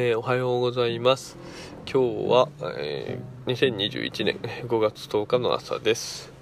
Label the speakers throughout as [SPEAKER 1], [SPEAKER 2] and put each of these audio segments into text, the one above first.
[SPEAKER 1] えー、おはようございます。今日は、えー、2021年5月10日の朝です。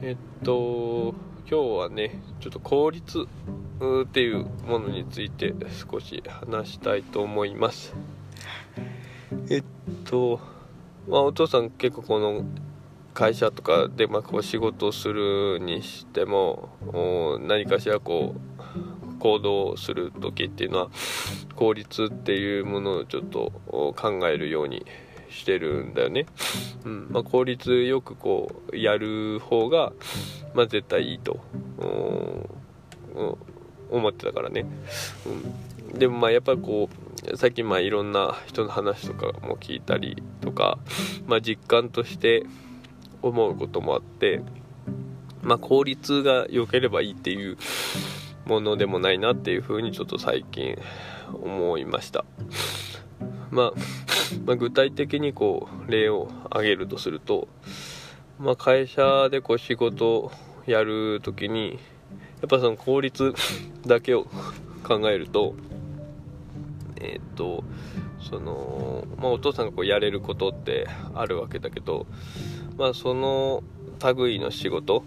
[SPEAKER 1] えっと今日はねちょっと効率っていうものについて少し話したいと思います。えっとまあお父さん結構この会社とかでまあこう仕事をするにしても何かしらこう行動する時っていうのは効率っていうものをちょっと考えるようにしてるんだよね、うん。まあ、効率よくこうやる方が、まあ、絶対いいと。思ってたからね、うん、でもまあやっぱこう最近まあいろんな人の話とかも聞いたりとか、まあ、実感として思うこともあって、まあ、効率が良ければいいっていうものでもないなっていうふうにちょっと最近思いました、まあ、まあ、具体的にこう例を挙げるとすると、まあ、会社でこう仕事をやるときにやっぱその効率だけを考えるとえっ、とその、まあ、お父さんがこうやれることってあるわけだけど、まあ、その類の仕事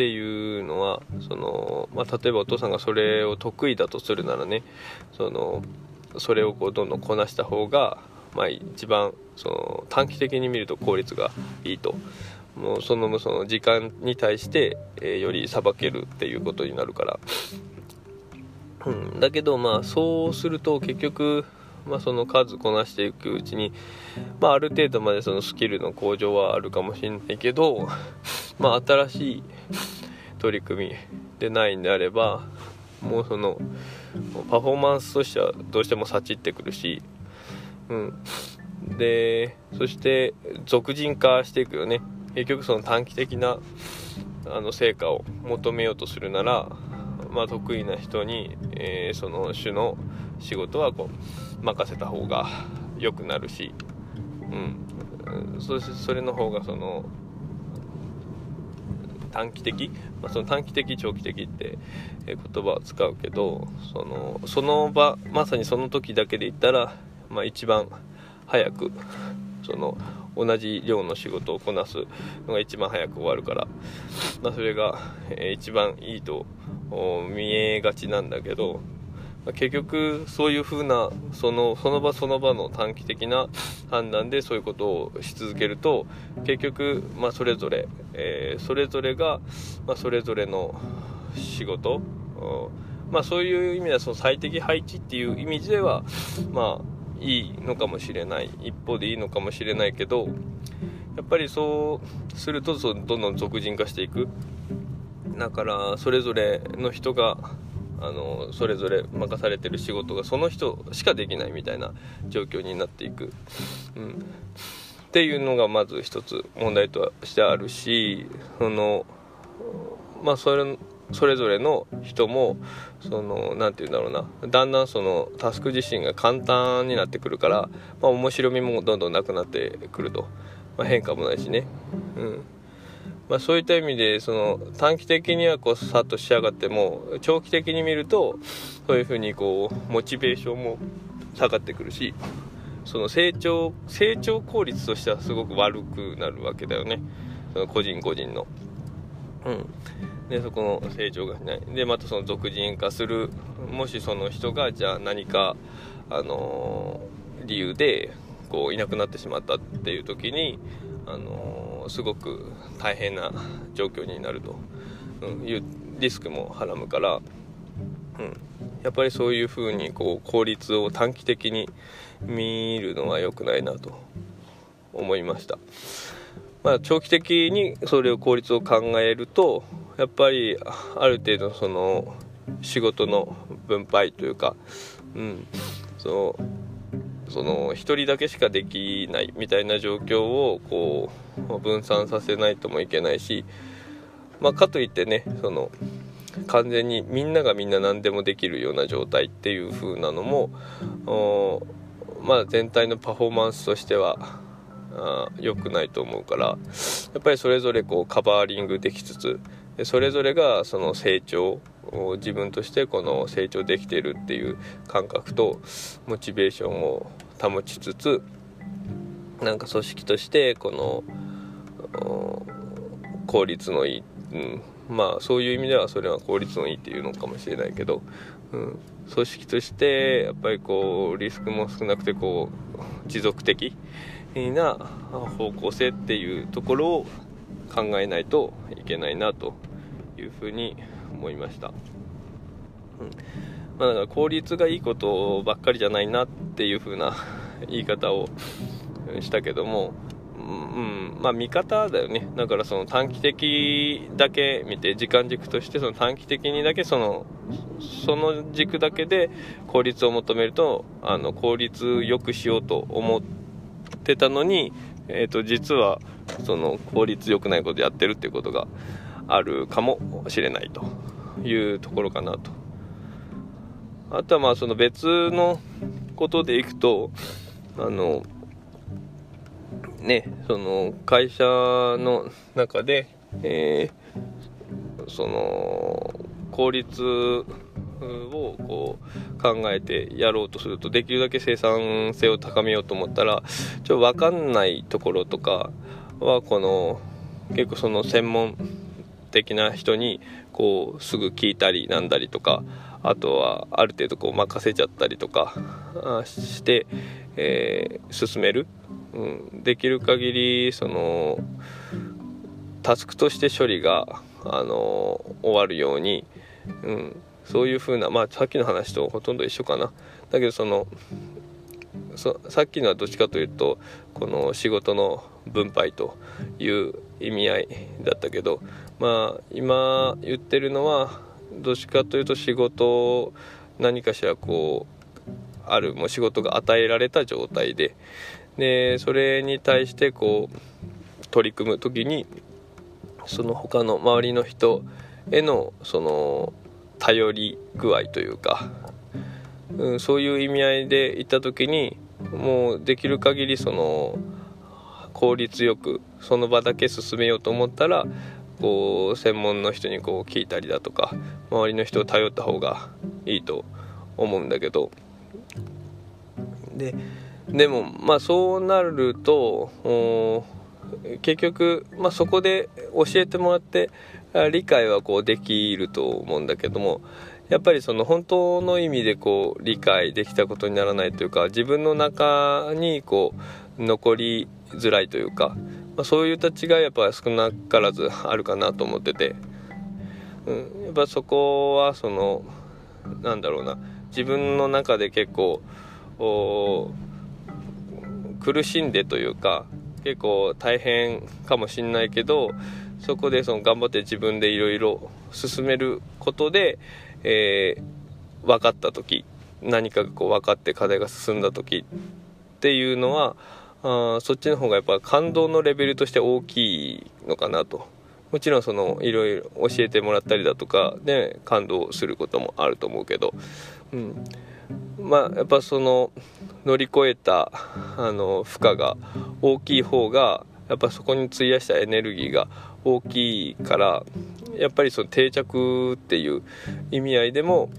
[SPEAKER 1] っていうのはその、まあ、例えばお父さんがそれを得意だとするならねそのそれをこうどんどんこなした方が、まあ、一番その短期的に見ると効率がいいと。もうそのその時間に対して、えー、よりさばけるっていうことになるから、うん、だけどまあそうすると結局まあ、その数こなしていくうちに、まあ、ある程度までそのスキルの向上はあるかもしれないけど、まあ、新しい取り組みでないんであればもうそのパフォーマンスとしてはどうしてもさちってくるし、うん、でそして俗人化していくよね。結局その短期的なあの成果を求めようとするなら、まあ、得意な人に、えー、その種の仕事はこう任せた方が良くなるし、うん、そそれの方がその短期的、まあ、その短期的長期的って言葉を使うけどそのその場まさにその時だけで言ったら、まあ、一番早くその同じ量の仕事をこなすのが一番早く終わるから、まあ、それが、え一番いいと見えがちなんだけど結局そういう風なそのその場その場の短期的な判断でそういうことをし続けると結局、まあ、それぞれ、えー、それぞれが、まあ、それぞれの仕事、まあ、そういう意味ではその最適配置っていう意味ではまあいいのかもしれない。一方でいいのかもしれないけどやっぱりそうするとどんどん俗人化していく。だからそれぞれの人があのそれぞれ任されてる仕事がその人しかできないみたいな状況になっていく、うん、っていうのがまず一つ問題としてあるしそのまあそれそれぞれの人もその何て言うんだろうな。だんだんそのタスク自身が簡単になってくるから、まあ、面白みもどんどんなくなってくると、まあ、変化もないしね。うん。まあ、そういった意味でその短期的にはこうさっと仕上がっても長期的に見るとそういうふうにこうモチベーションも下がってくるしその成長成長効率としてはすごく悪くなるわけだよね。その個人個人の。うん、でそこの成長がしない。でまたその俗人化する。もしその人がじゃあ何か、あのー、理由でこういなくなってしまったっていう時に、あのーすごく大変な状況になると、いうリスクもはらむから、うん、やっぱりそういうふうにこう効率を短期的に見るのは良くないなと思いました。まあ、長期的にそれを効率を考えるとやっぱりある程度その仕事の分配というか、うん、そのその1人だけしかできないみたいな状況をこう分散させないともいけないし、まあ、かといってねその完全にみんながみんな何でもできるような状態っていう風なのもまあ、全体のパフォーマンスとしては良くないと思うからやっぱりそれぞれこうカバーリングできつつそれぞれがその成長自分としてこの成長できてるっていう感覚とモチベーションを保ちつつなんか組織としてこの効率のいい、うん、まあそういう意味ではそれは効率のいいっていうのかもしれないけど、うん、組織としてやっぱりこうリスクも少なくてこう持続的な方向性っていうところを考えないといけないなというふうに思いました。うんまあ、だから効率がいいことばっかりじゃないなっていう風な 言い方を したけども、うん、まあ見方だよね。だからその短期的だけ見て、時間軸としてその短期的にだけその、その軸だけで効率を求めると、あの、効率よくしようと思ってたのに、え、ー、と、実はその効率良くないことやってるっていうことがあるかもしれないというところかなと。あとはまあその別のことでいくと、あの、ね、その会社の中で、えー、その効率をこう考えてやろうとするとできるだけ生産性を高めようと思ったらちょっと分かんないところとかはこの結構その専門的な人にこうすぐ聞いたりなんだりとかあとはある程度こう任せちゃったりとかして、えー、進める、うん、できる限りそのタスクとして処理が、あの終わるように、うん、そういう風なまあさっきの話とほとんど一緒かな。だけどそのさっきのはどっちかというとこの仕事の分配という意味合いだったけどまあ今言ってるのはどっちかというと仕事を何かしらこうあるもう仕事が与えられた状態で。でそれに対してこう取り組む時にその他の周りの人へのその頼り具合というか、うん、そういう意味合いで行った時にもうできる限りその効率よくその場だけ進めようと思ったらこう専門の人にこう聞いたりだとか周りの人を頼った方がいいと思うんだけど。ででもまあそうなると結局、まあ、そこで教えてもらって理解はこうできると思うんだけどもやっぱりその本当の意味でこう理解できたことにならないというか自分の中にこう残りづらいというか、まあ、そういう立ちがやっぱ少なからずあるかなと思ってて、うん、やっぱそこはそのなんだろうな。自分の中で結構苦しんでというか結構大変かもしんないけどそこでその頑張って自分でいろいろ進めることでえー、分かった時何かがこう分かって課題が進んだ時っていうのはあそっちの方がやっぱ感動のレベルとして大きいのかなと。もちろんそのいろいろ教えてもらったりだとかで感動することもあると思うけど、うん、まあやっぱその乗り越えたあの負荷が大きい方がやっぱそこに費やしたエネルギーが大きいからやっぱりその定着っていう意味合いでも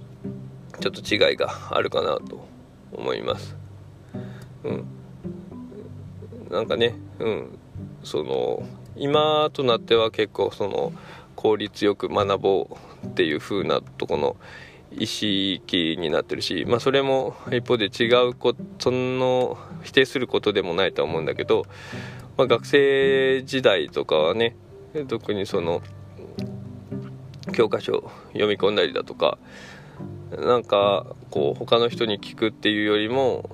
[SPEAKER 1] ちょっと違いがあるかなと思います。うん、なんかね、うん、その今となっては結構その効率よく学ぼうっていう風なとこの意識になってるし、まあ、それも一方で違うこその否定することでもないと思うんだけど、まあ、学生時代とかはね特にその教科書読み込んだりだとかなんかこう他の人に聞くっていうよりも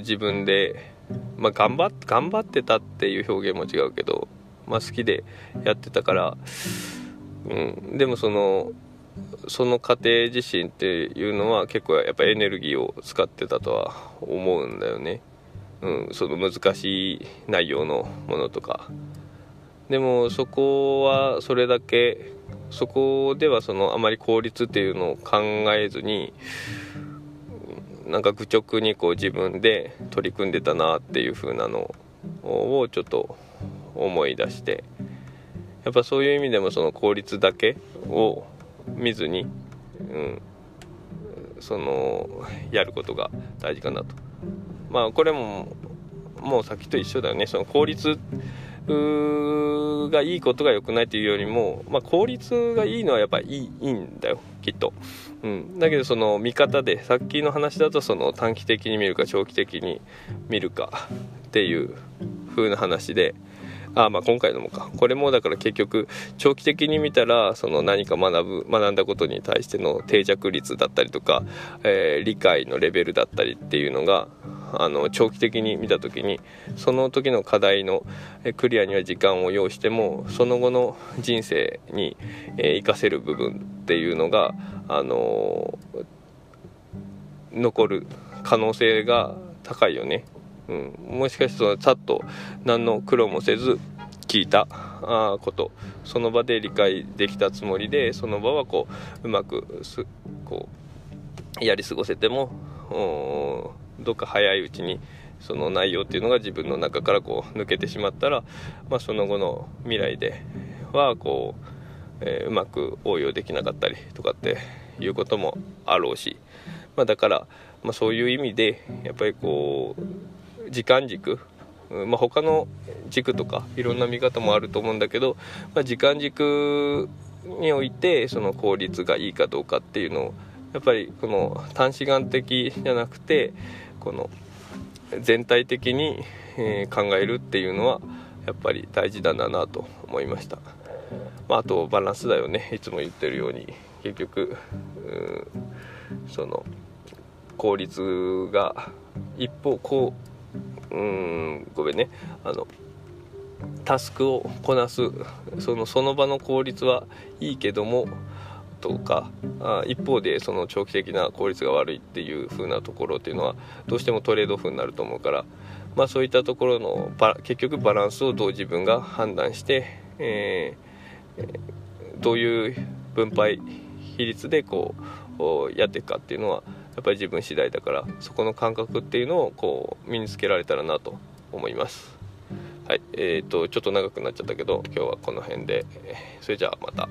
[SPEAKER 1] 自分で、まあ、頑張っ頑張ってたっていう表現も違うけど、まあ、好きでやってたから、うん、でもそのその過程自身っていうのは結構やっぱエネルギーを使ってたとは思うんだよね。うん、その難しい内容のものとか。でもそこはそれだけそこではそのあまり効率っていうのを考えずになんか愚直にこう自分で取り組んでたなっていう風なのをちょっと思い出してやっぱそういう意味でもその効率だけを見ずにうんそのやることが大事かなと。まあこれももう先と一緒だよね。その効率がいいことが良くないというよりも、まあ、効率がいいのはやっぱりいいいいんだよきっと、うん、だけどその見方でさっきの話だとその短期的に見るか長期的に見るかっていう風な話であまあ今回のもかこれもだから結局長期的に見たらその何か学ぶ学んだことに対しての定着率だったりとか、えー、理解のレベルだったりっていうのがあの長期的に見た時にその時の課題のクリアには時間を要してもその後の人生に生かせる部分っていうのが、あの残る可能性が高いよね。うん、もしかしてそのさっと何の苦労もせず聞いた。あこと。その場で理解できたつもりでその場はこううまくすこうやり過ごせてもどっか早いうちにその内容っていうのが自分の中からこう抜けてしまったら、まあ、その後の未来ではこう、えー、うまく応用できなかったりとかっていうこともあろうし、まあ、だから、まあ、そういう意味でやっぱりこう時間軸？まあ、他の軸とかいろんな見方もあると思うんだけど、まあ、時間軸においてその効率がいいかどうかっていうのをやっぱりこの短視眼的じゃなくてこの全体的に、え考えるっていうのはやっぱり大事だなと思いました、まあ、あとバランスだよね。いつも言ってるように。結局その効率が一方こううんごめんね。あのタスクをこなすそのその場の効率はいいけどもとかあ一方でその長期的な効率が悪いっていう風なところっていうのはどうしてもトレードオフになると思うから、まあ、そういったところの結局バランスをどう自分が判断して、えー、どういう分配比率でこうやっていくかっていうのはやっぱり自分次第だからそこの感覚っていうのをこう身につけられたらなと思いますはいえーと、ちょっと長くなっちゃったけど今日はこの辺でそれじゃあまた。